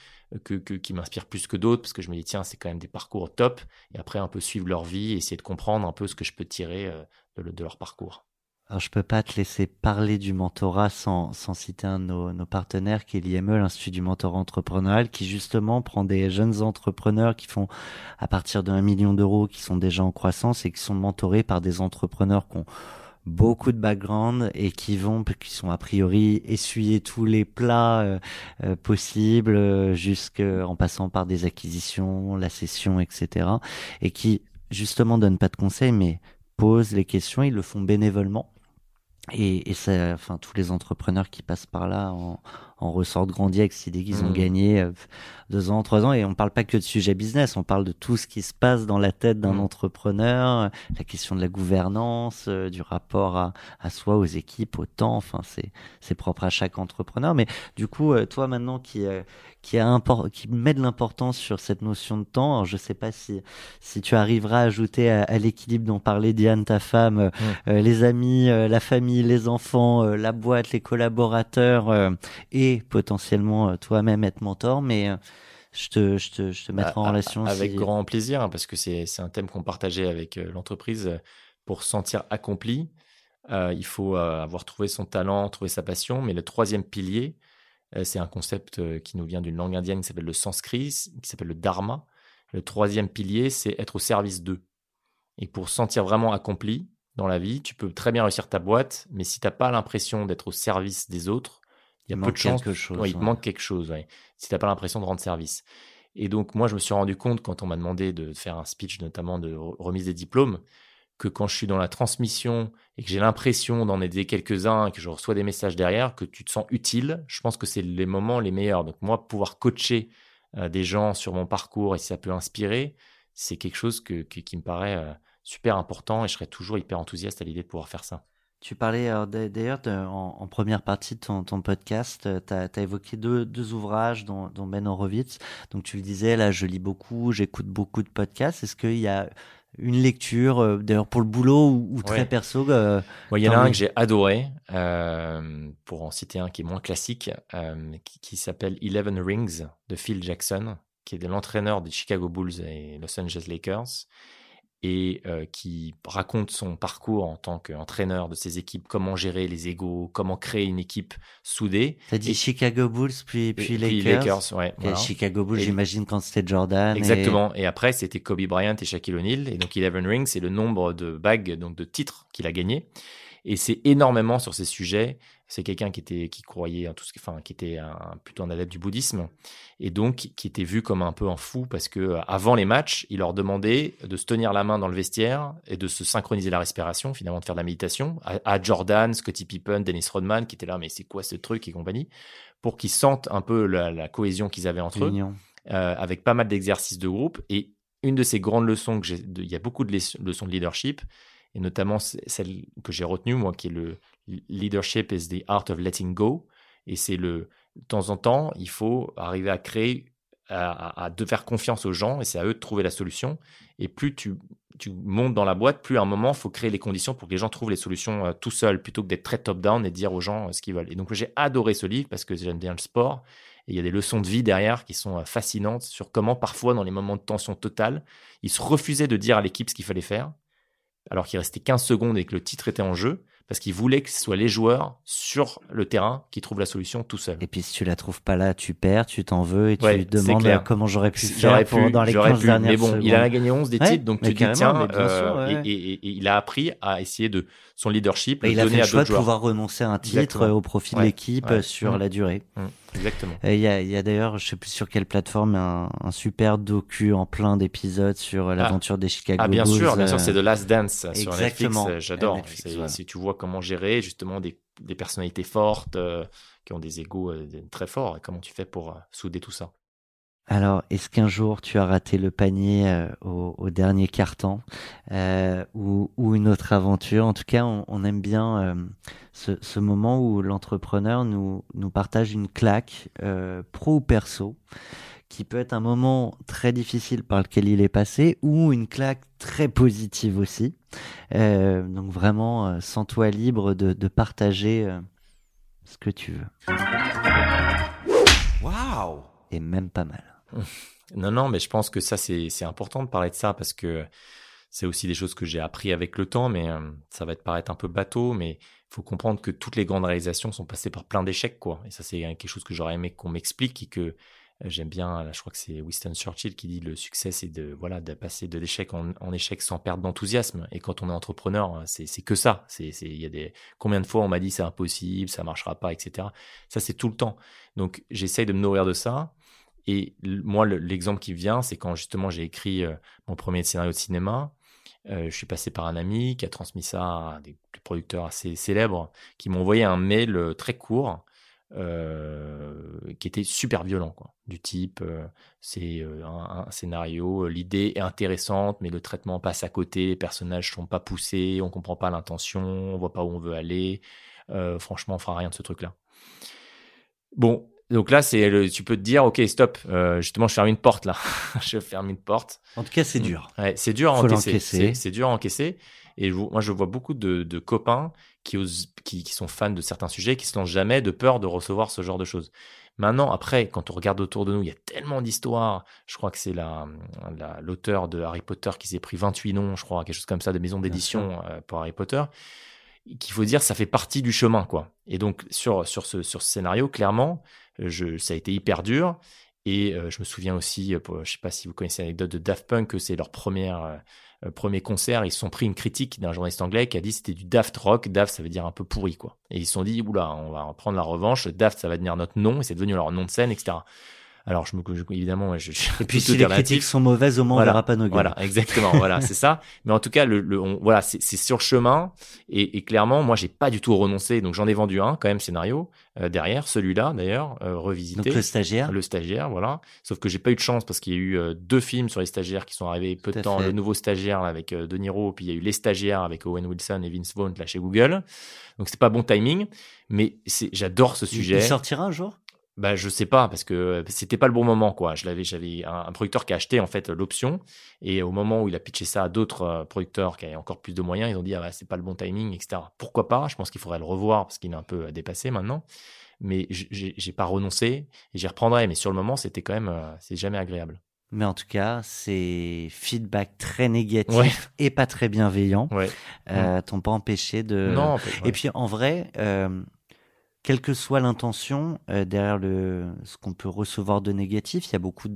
Speaker 4: qui m'inspirent plus que d'autres parce que je me dis, tiens, c'est quand même des parcours top et après, un peu suivre leur vie et essayer de comprendre un peu ce que je peux tirer de leur parcours.
Speaker 2: Alors, je peux pas te laisser parler du mentorat sans, sans citer un de nos, nos partenaires qui est l'IME, l'Institut du mentorat entrepreneurial, qui justement prend des jeunes entrepreneurs qui font à partir d'un million d'euros, qui sont déjà en croissance et qui sont mentorés par des entrepreneurs qui ont beaucoup de background et qui vont, qui sont a priori essuyer tous les plats euh, euh, possibles, euh, jusqu'en passant par des acquisitions, la cession, etc. Et qui justement donnent pas de conseils, mais posent les questions, ils le font bénévolement et, et ça, enfin, tous les entrepreneurs qui passent par là en, en ressortent grandis avec cette idée qu'ils ont mmh. gagné euh, deux ans, trois ans. Et on parle pas que de sujet business, on parle de tout ce qui se passe dans la tête d'un mmh. entrepreneur, la question de la gouvernance, euh, du rapport à, à, soi, aux équipes, au temps. Enfin, c'est propre à chaque entrepreneur. Mais du coup, euh, toi maintenant qui qui a qui met de l'importance sur cette notion de temps. Alors, je sais pas si si tu arriveras à ajouter à, l'équilibre dont parlait Diane, ta femme, mmh. les amis, la famille, les enfants, la boîte, les collaborateurs et potentiellement euh, toi-même être mentor, mais euh, je te, je te, je te mettrai en bah, relation.
Speaker 4: Avec grand plaisir, hein, parce que c'est un thème qu'on partageait avec euh, l'entreprise. Pour se sentir accompli, il faut avoir trouvé son talent, trouver sa passion. Mais le troisième pilier, c'est un concept qui nous vient d'une langue indienne qui s'appelle le sanskrit, qui s'appelle le dharma. Le troisième pilier, c'est être au service d'eux. Et pour se sentir vraiment accompli dans la vie, tu peux très bien réussir ta boîte, mais si tu n'as pas l'impression d'être au service des autres, il y a peu de chances. Chose, il te manque quelque chose, si tu n'as pas l'impression de rendre service. Et donc, moi, je me suis rendu compte, quand on m'a demandé de faire un speech, notamment de remise des diplômes, que quand je suis dans la transmission et que j'ai l'impression d'en aider quelques-uns, que je reçois des messages derrière, que tu te sens utile, je pense que c'est les moments les meilleurs. Donc, moi, pouvoir coacher euh, des gens sur mon parcours et si ça peut inspirer, c'est quelque chose que, qui me paraît euh, super important et je serais toujours hyper enthousiaste à l'idée de pouvoir faire ça.
Speaker 2: Tu parlais d'ailleurs en, en, première partie de ton, ton podcast, tu as, évoqué deux, deux ouvrages dont, dont, Ben Horowitz. Donc tu le disais, là je lis beaucoup, j'écoute beaucoup de podcasts. Est-ce qu'il y a une lecture, euh, d'ailleurs pour le boulot ou, très perso
Speaker 4: euh, Il y en a un que j'ai adoré, euh, pour en citer un qui est moins classique, qui, qui s'appelle Eleven Rings de Phil Jackson, qui est l'entraîneur des Chicago Bulls et Los Angeles Lakers et qui raconte son parcours en tant qu'entraîneur de ses équipes, comment gérer les égaux, comment créer une équipe soudée.
Speaker 2: T'as dit Chicago Bulls puis, puis, Lakers.
Speaker 4: ouais,
Speaker 2: Chicago Bulls, j'imagine quand c'était Jordan.
Speaker 4: Exactement. Et... après, c'était Kobe Bryant et Shaquille O'Neal. Et donc, Eleven Rings, c'est le nombre de bagues, donc de titres qu'il a gagné. Et c'est énormément sur ces sujets c'est quelqu'un qui était qui croyait en tout ce qui, enfin, qui était un, plutôt un adepte du bouddhisme et donc qui était vu comme un peu un fou parce que euh, avant les matchs, il leur demandait de se tenir la main dans le vestiaire et de se synchroniser la respiration, finalement de faire de la méditation à, Jordan, Scottie Pippen, Dennis Rodman qui étaient là mais c'est quoi ce truc et compagnie pour qu'ils sentent un peu la, cohésion qu'ils avaient entre eux euh, avec pas mal d'exercices de groupe et une de ces grandes leçons que j'ai, il y a beaucoup de leçons de leadership et notamment celle que j'ai retenue, moi, qui est le leadership is the art of letting go. Et c'est le, de temps en temps, il faut arriver à créer, à, de faire confiance aux gens, et c'est à eux de trouver la solution. Et plus tu, montes dans la boîte, plus à un moment, il faut créer les conditions pour que les gens trouvent les solutions euh, tout seuls, plutôt que d'être très top-down et dire aux gens euh, ce qu'ils veulent. Et donc, j'ai adoré ce livre parce que j'aime bien le sport. Et il y a des leçons de vie derrière qui sont euh, fascinantes sur comment, parfois, dans les moments de tension totale, ils se refusaient de dire à l'équipe ce qu'il fallait faire alors qu'il restait 15 secondes et que le titre était en jeu, parce qu'il voulait que ce soit les joueurs sur le terrain qui trouvent la solution tout seuls.
Speaker 2: Et puis si tu la trouves pas là, tu perds, tu t'en veux et tu demandes comment j'aurais pu faire dans les 15 pu, dernières
Speaker 4: Mais bon,
Speaker 2: il
Speaker 4: a gagné 11 des titres, donc tu dis tiens, euh, et, il a appris à essayer de son leadership,
Speaker 2: il a fait le choix de pouvoir renoncer à un titre au profit de l'équipe sur mmh. la durée.
Speaker 4: Mmh. Exactement.
Speaker 2: Il y a, y a d'ailleurs, je sais plus sur quelle plateforme, un, un super docu en plein d'épisodes sur ah. l'aventure des Chicago
Speaker 4: Bulls. Ah bien sûr, bien sûr,
Speaker 2: euh,
Speaker 4: c'est The Last Dance sur Netflix. J'adore. Si tu vois comment gérer justement des, des personnalités fortes euh, qui ont des euh, très forts, et comment tu fais pour souder tout ça.
Speaker 2: Alors, est-ce qu'un jour tu as raté le panier euh, au, dernier carton euh, ou, une autre aventure? En tout cas, on, aime bien euh, ce, moment où l'entrepreneur nous, nous partage une claque, pro ou perso, qui peut être un moment très difficile par lequel il est passé ou une claque très positive aussi. donc vraiment, sens-toi libre de, de partager ce que tu veux.
Speaker 3: Waouh
Speaker 2: Et même pas mal.
Speaker 4: Non, non, mais je pense que ça, c'est important de parler de ça parce que c'est aussi des choses que j'ai appris avec le temps, mais euh, ça va te paraître un peu bateau, mais il faut comprendre que toutes les grandes réalisations sont passées par plein d'échecs, quoi. Et ça, c'est quelque chose que j'aurais aimé qu'on m'explique et que euh, j'aime bien. je crois que c'est Winston Churchill qui dit le succès, c'est de voilà de passer de l'échec en, en, échec sans perdre d'enthousiasme. Et quand on est entrepreneur, c'est que ça. C'est il y a des combien de fois on m'a dit c'est impossible, ça marchera pas, etc. Ça c'est tout le temps. Donc j'essaye de me nourrir de ça et moi, l'exemple qui vient, c'est quand justement j'ai écrit euh, mon premier scénario de cinéma. Euh, je suis passé par un ami qui a transmis ça à des producteurs assez célèbres qui m'ont envoyé un mail euh, très court qui était super violent, quoi. Du type, c'est un, scénario, l'idée est intéressante, mais le traitement passe à côté, les personnages sont pas poussés, on comprend pas l'intention, on voit pas où on veut aller. franchement, on fera rien de ce truc-là. Bon, donc là, c'est tu peux te dire, ok, stop. Euh, justement, je ferme une porte là. je ferme une porte.
Speaker 2: En tout cas, c'est dur.
Speaker 4: Ouais, c'est dur à encaisser. C'est dur à encaisser. Et moi, je vois beaucoup de, de copains qui, osent, qui, qui, sont fans de certains sujets, qui se lancent jamais de peur de recevoir ce genre de choses. Maintenant, après, quand on regarde autour de nous, il y a tellement d'histoires. Je crois que c'est la, l'auteur de Harry Potter qui s'est pris 28 noms, je crois, quelque chose comme ça, de maison d'édition euh, pour Harry Potter qu'il faut dire ça fait partie du chemin quoi. Et donc sur sur ce sur ce scénario clairement, je, ça a été hyper dur. Et euh, je me souviens aussi, euh, je ne sais pas si vous connaissez l'anecdote de Daft Punk, que c'est leur première, euh, premier concert. Ils se sont pris une critique d'un journaliste anglais qui a dit c'était du Daft Rock. Daft, ça veut dire un peu pourri, quoi. Et ils se sont dit, oula, on va prendre la revanche. Daft, ça va devenir notre nom. Et c'est devenu leur nom de scène, etc. Alors, je me, je- évidemment, je, je-
Speaker 2: Et puis si les critiques sont mauvaises, au moins
Speaker 4: Voilà.
Speaker 2: on verra pas nos gueules.
Speaker 4: Voilà, exactement. voilà, c'est ça. Mais en tout cas, le, le- on- voilà, c'est c'est sur le chemin. Et, et clairement, moi, j'ai pas du tout renoncé. Donc, j'en ai vendu un quand même scénario euh, derrière, celui-là d'ailleurs, euh, revisité.
Speaker 2: Donc le stagiaire.
Speaker 4: Le stagiaire, voilà. Sauf que j'ai pas eu de chance parce qu'il y a eu euh, deux films sur les stagiaires qui sont arrivés peu de temps.
Speaker 2: fait.
Speaker 4: Le nouveau stagiaire là, avec euh, De Niro, puis il y a eu les stagiaires avec Owen Wilson et Vince Vaughn là chez Google. Donc c'est pas bon timing, mais c'est j'adore ce sujet.
Speaker 2: Il sortira un jour?
Speaker 4: Bah, je sais pas parce que c'était pas le bon moment quoi. Je l'avais, j'avais un, un producteur qui a acheté en fait l'option et au moment où il a pitché ça à d'autres euh, producteurs qui avaient encore plus de moyens, ils ont dit ah bah, c'est pas le bon timing, etc. Pourquoi pas? Je pense qu'il faudrait le revoir parce qu'il est un peu euh, dépassé maintenant. Mais j'ai j'ai pas renoncé et j'y reprendrai. Mais sur le moment, c'était quand même, euh, c'est jamais agréable.
Speaker 2: Mais en tout cas, c'est feedback très négatif
Speaker 4: Ouais.
Speaker 2: et pas très bienveillant.
Speaker 4: Ouais.
Speaker 2: Euh, T'ont pas empêché de.
Speaker 4: non. en fait, ouais.
Speaker 2: Et puis en vrai, euh, quelle que soit l'intention euh, derrière le ce qu'on peut recevoir de négatif, il y a beaucoup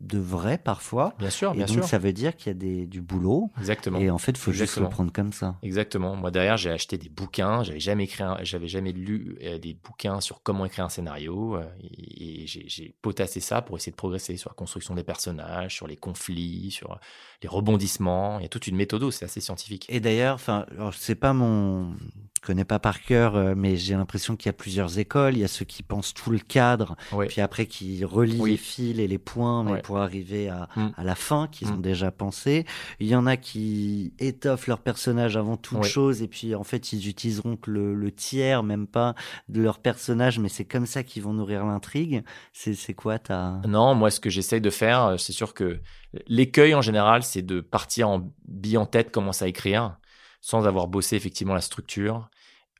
Speaker 2: de vrai parfois.
Speaker 4: bien sûr,
Speaker 2: Et
Speaker 4: bien
Speaker 2: donc
Speaker 4: sûr,
Speaker 2: ça veut dire qu'il y a des, du boulot.
Speaker 4: exactement.
Speaker 2: Et en fait, il faut juste le prendre comme ça.
Speaker 4: Exactement. Moi derrière, j'ai acheté des bouquins. J'avais jamais écrit, j'avais jamais lu euh, des bouquins sur comment écrire un scénario. euh, et j'ai potassé ça pour essayer de progresser sur la construction des personnages, sur les conflits, sur les rebondissements. Il y a toute une méthode. C'est assez scientifique.
Speaker 2: Et d'ailleurs, enfin, alors, c'est pas mon, je connais pas par cœur, euh, mais j'ai l'impression qu'il y a plusieurs écoles. Il y a ceux qui pensent tout le cadre, puis après qui relient
Speaker 4: Oui.
Speaker 2: les fils et les points, mais pour arriver à,
Speaker 4: Mm.
Speaker 2: à la fin qu'ils ont
Speaker 4: Mm.
Speaker 2: déjà pensé. Il y en a qui étoffent leur personnage avant toute chose, et puis en fait ils utiliseront que le, le tiers, même pas de leur personnage, mais c'est comme ça qu'ils vont nourrir l'intrigue. C'est c'est quoi ta
Speaker 4: Non, moi, ce que j'essaye de faire, euh, c'est sûr que l'écueil en général, c'est de partir en bille en tête, commencer à écrire, sans avoir bossé effectivement la structure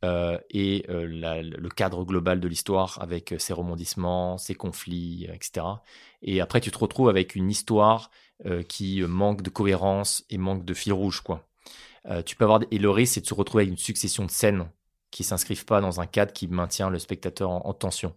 Speaker 4: euh, et euh, le cadre global de l'histoire avec euh, ses rebondissements, ses conflits, etc. Et après, tu te retrouves avec une histoire qui manque de cohérence et manque de fil rouge, quoi. Tu peux avoir et le risque, c'est de se retrouver avec une succession de scènes qui s'inscrivent pas dans un cadre qui maintient le spectateur en tension.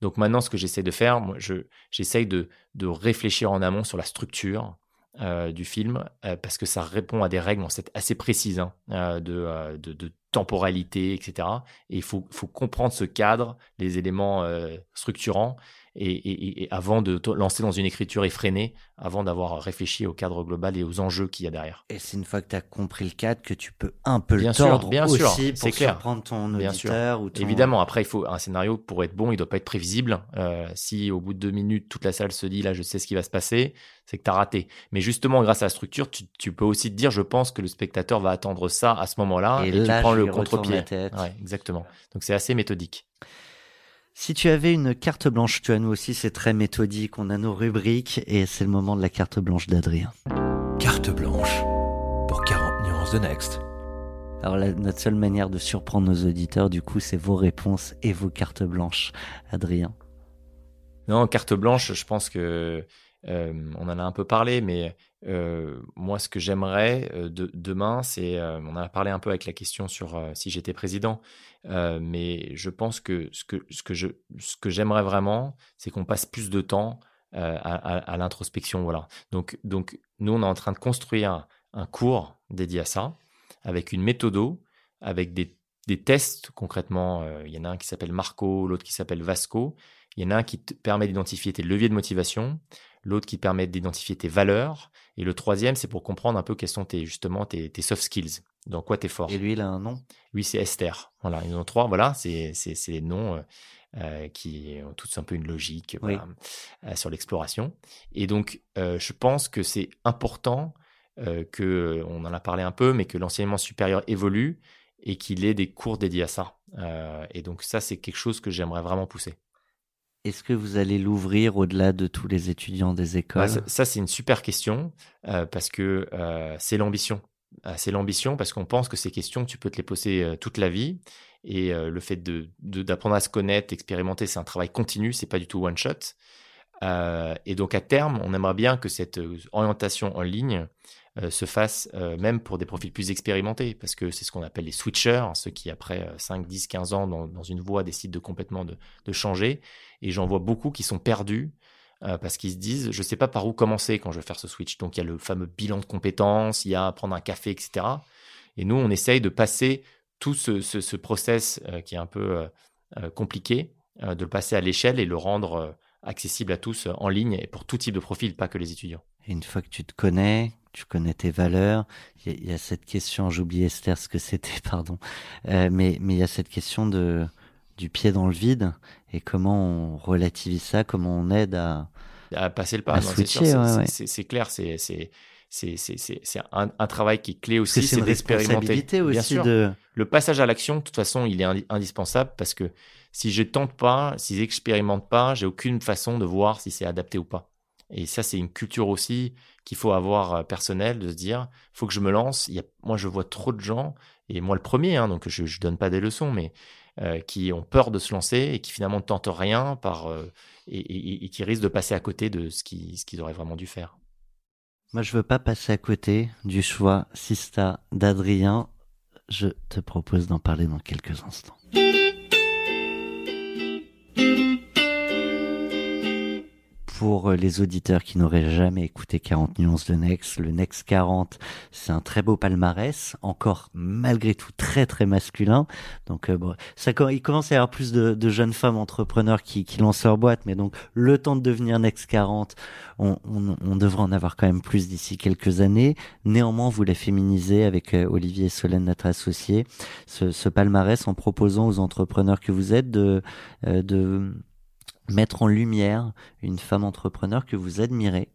Speaker 4: Donc maintenant, ce que j'essaie de faire, moi, je, j'essaye de, de réfléchir en amont sur la structure euh, du film euh, parce que ça répond à des règles en fait, assez précises hein, euh, de, de, temporalité, etc. Et il faut, faut comprendre ce cadre, les éléments structurants, et, et- et avant de lancer dans une écriture effrénée, avant d'avoir réfléchi au cadre global et aux enjeux qu'il y a derrière.
Speaker 2: Et c'est une fois que tu as compris le cadre que tu peux un peu
Speaker 4: Bien
Speaker 2: le
Speaker 4: sûr,
Speaker 2: tordre
Speaker 4: bien sûr,
Speaker 2: aussi
Speaker 4: c'est
Speaker 2: pour
Speaker 4: clair.
Speaker 2: surprendre ton
Speaker 4: Bien sûr.
Speaker 2: auditeur ou ton...
Speaker 4: Évidemment, après, il faut un scénario pour être bon, il doit pas être prévisible. Euh, si au bout de deux minutes, toute la salle se dit là, je sais ce qui va se passer, c'est que tu as raté. Mais justement, grâce à la structure, tu, tu peux aussi te dire, je pense que le spectateur va attendre ça à ce moment-là,
Speaker 2: Et
Speaker 4: et,
Speaker 2: là,
Speaker 4: tu prends le contre-pied. Ouais, exactement. Donc c'est assez méthodique.
Speaker 2: Si tu avais une carte blanche, tu as nous aussi, c'est très méthodique, on a nos rubriques et c'est le moment de la carte blanche d'Adrien.
Speaker 3: Carte blanche pour 40 nuances de Next.
Speaker 2: Alors la- notre seule manière de surprendre nos auditeurs, du coup, c'est vos réponses et vos cartes blanches. Adrien.
Speaker 4: Non, carte blanche, je pense que euh, on en a un peu parlé, mais euh, moi, ce que j'aimerais euh, de, demain, c'est, euh, on en a parlé un peu avec la question sur euh, si j'étais président, euh, mais je pense que ce que ce j'aimerais vraiment, c'est qu'on passe plus de temps euh, à, l'introspection, voilà. Donc donc nous, on est en train de construire un cours dédié à ça, avec une méthodo, avec des des tests concrètement. euh, Il y en a un qui s'appelle Marco, l'autre qui s'appelle Vasco. Il y en a un qui te permet d'identifier tes leviers de motivation, l'autre qui permet d'identifier tes valeurs, et le troisième, c'est pour comprendre un peu quels sont tes, justement tes soft skills, dans quoi tu es fort?
Speaker 2: Et lui, il a un nom?
Speaker 4: Lui, c'est Esther. Voilà, ils en ont trois. Voilà, c'est c'est- c'est les noms euh, euh, qui ont tous un peu une logique
Speaker 2: Oui.
Speaker 4: voilà, euh, sur l'exploration. Et donc, euh, je pense que c'est important que, on en a parlé un peu, mais que l'enseignement supérieur évolue et qu'il ait des cours dédiés à ça. Et donc, ça, c'est quelque chose que j'aimerais vraiment pousser.
Speaker 2: Est-ce que vous allez l'ouvrir au-delà de tous les étudiants des écoles
Speaker 4: Bah, ça, ça, c'est une super question euh, parce que euh, c'est l'ambition. C'est l'ambition parce qu'on pense que ces questions, tu peux te les poser euh, toute la vie. Et euh, le fait d'apprendre à se connaître, expérimenter, c'est un travail continu, c'est pas du tout one shot. Euh, et donc à terme, on aimerait bien que cette orientation en ligne se fasse même pour des profils plus expérimentés, parce que c'est ce qu'on appelle les switchers, ceux qui après euh, 5, 10, 15 ans dans, une voie décident de complètement de changer. Et j'en vois beaucoup qui sont perdus euh, parce qu'ils se disent, je sais pas par où commencer quand je vais faire ce switch. Donc il y a le fameux bilan de compétences, il y a prendre un café, etc. Et nous, on essaye de passer tout ce, ce, ce process euh, qui est un peu euh, compliqué, de le passer à l'échelle et le rendre accessible à tous en ligne et pour tout type de profil, pas que les étudiants.
Speaker 2: Et une fois que tu te connais, tu connais tes valeurs, il y, a cette question, j'ai oublié Esther ce que c'était, pardon, mais mais il y a cette question de du pied dans le vide et comment on relativise ça, comment on aide à,
Speaker 4: à passer le pas. C'est clair, c'est c'est un, un, travail qui est clé aussi,
Speaker 2: c'est d'expérimenter. Bien sûr, de...
Speaker 4: le passage à l'action, de toute façon, il est indispensable parce que si je tente pas, si j'expérimente pas, j'ai aucune façon de voir si c'est adapté ou pas. Et ça, c'est une culture aussi qu'il faut avoir euh, personnelle, de se dire, faut que je me lance. Il y a, moi, je vois trop de gens, et moi le premier, hein, donc je ne donne pas des leçons, mais euh, qui ont peur de se lancer et qui finalement ne tentent rien par, euh, et, qui risquent de passer à côté de ce qu'ils ce auraient vraiment dû faire.
Speaker 2: Moi, je veux pas passer à côté du choix Sista d'Adrien. Je te propose d'en parler dans quelques instants. Pour euh, les auditeurs qui n'auraient jamais écouté 40 nuances de Next, le Next 40, c'est un très beau palmarès, encore malgré tout très très masculin. Donc euh, bon, il commence à y avoir plus de, jeunes femmes entrepreneurs qui, qui, lancent leur boîte, mais donc le temps de devenir Next 40, on, on, on devrait en avoir quand même plus d'ici quelques années. Néanmoins, vous la féminisez avec euh, Olivier Solène, notre associé, ce, ce palmarès en proposant aux entrepreneurs que vous êtes de, de mettre en lumière une femme entrepreneur que vous admirez.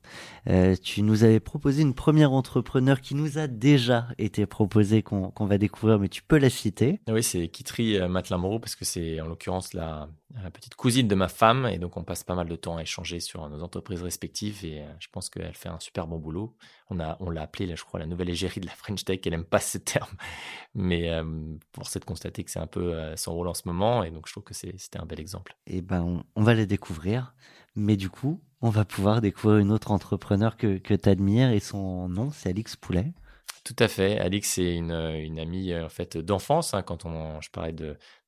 Speaker 2: Euh, tu nous avais proposé une première entrepreneur qui nous a déjà été proposée, qu'on va découvrir, mais tu peux la citer.
Speaker 4: Oui, c'est Kitri euh, Matlin parce que c'est en l'occurrence la, la, petite cousine de ma femme, et donc on passe pas mal de temps à échanger sur nos entreprises respectives, et euh, je pense qu'elle fait un super bon boulot. On l'a on appelé, je crois, la nouvelle égérie de la French Tech, elle aime pas ce terme, mais euh, pour de constater que c'est un peu son rôle en ce moment, et donc je trouve que c'était un bel exemple.
Speaker 2: Et eh ben, on, on va les découvrir. Mais du coup, on va pouvoir découvrir une autre entrepreneur que, que tu admires et son nom, c'est Alix Poulet.
Speaker 4: Tout à fait. Alix, c'est une, une, amie en fait d'enfance. Hein, quand on, je parlais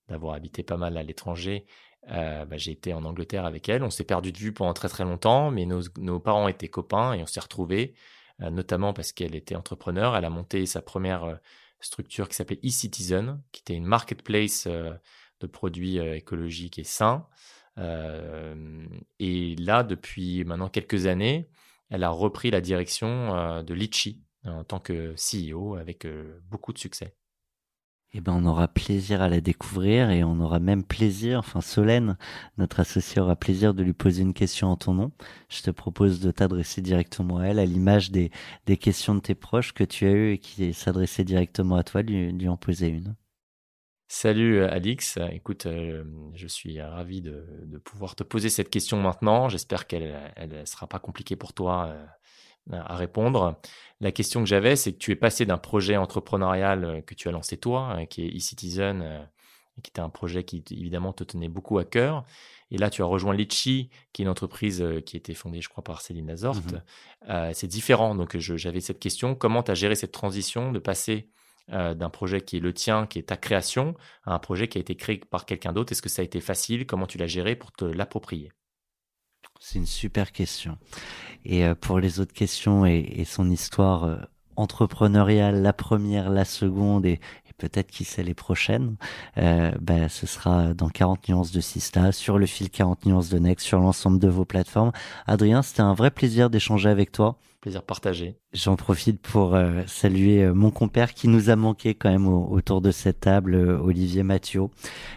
Speaker 4: d'avoir habité pas mal à l'étranger, euh, bah, j'ai été en Angleterre avec elle. On s'est perdu de vue pendant très très longtemps, mais nos, parents étaient copains et on s'est retrouvés, euh, notamment parce qu'elle était entrepreneur. Elle a monté sa première euh, structure qui s'appelait eCitizen, qui était une marketplace de produits écologiques et sains. Euh, et là, depuis maintenant quelques années, elle a repris la direction euh, de Litchi en tant que CEO avec euh, beaucoup de succès.
Speaker 2: Eh ben, on aura plaisir à la découvrir et on aura même plaisir, enfin Solène, notre associé aura plaisir de lui poser une question en ton nom. Je te propose de t'adresser directement à elle, à l'image des, des questions de tes proches que tu as eues et qui s'adressaient directement à toi, lui, lui en poser une.
Speaker 4: Salut euh, Alix, écoute, euh, je suis ravi de, pouvoir te poser cette question maintenant. J'espère qu'elle ne sera pas compliquée pour toi euh, à répondre. La question que j'avais, c'est que tu es passé d'un projet entrepreneurial que tu as lancé toi, qui est eCitizen, qui était un projet qui évidemment te tenait beaucoup à cœur. Et là, tu as rejoint Litchi, qui est une entreprise qui a été fondée, je crois, par Céline Lazort. Mmh c'est différent. Donc, j'avais cette question. Comment tu as géré cette transition de passer euh, d'un projet qui est le tien, qui est ta création, à un projet qui a été créé par quelqu'un d'autre? Est-ce que ça a été facile? Comment tu l'as géré pour te l'approprier?
Speaker 2: C'est une super question. Et euh, pour les autres questions et, son histoire euh, entrepreneuriale, la première, la seconde et, peut-être qui sait les prochaines, ben, ce sera dans 40 nuances de Sista, sur le fil 40 nuances de Next, sur l'ensemble de vos plateformes. Adrien, c'était un vrai plaisir d'échanger avec toi.
Speaker 4: Plaisir partagé.
Speaker 2: J'en profite pour euh, saluer euh, mon compère qui nous a manqué quand même autour de cette table, euh, Olivier Mathieu,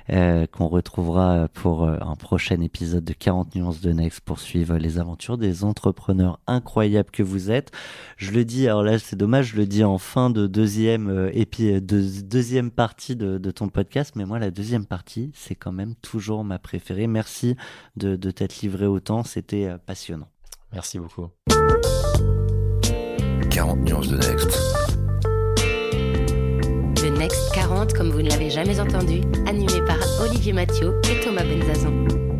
Speaker 2: qu'on retrouvera pour un prochain épisode de 40 nuances de Next pour suivre les aventures des entrepreneurs incroyables que vous êtes. Je le dis, alors là c'est dommage, je le dis en fin de deuxième de deuxième partie de, de, ton podcast, mais moi la deuxième partie c'est quand même toujours ma préférée. Merci de, de t'être livré autant, c'était passionnant.
Speaker 4: Merci beaucoup.
Speaker 3: 40 nuances de Next.
Speaker 1: The Next 40, comme vous ne l'avez jamais entendu, animé par Olivier Mathieu et Thomas Benzazon.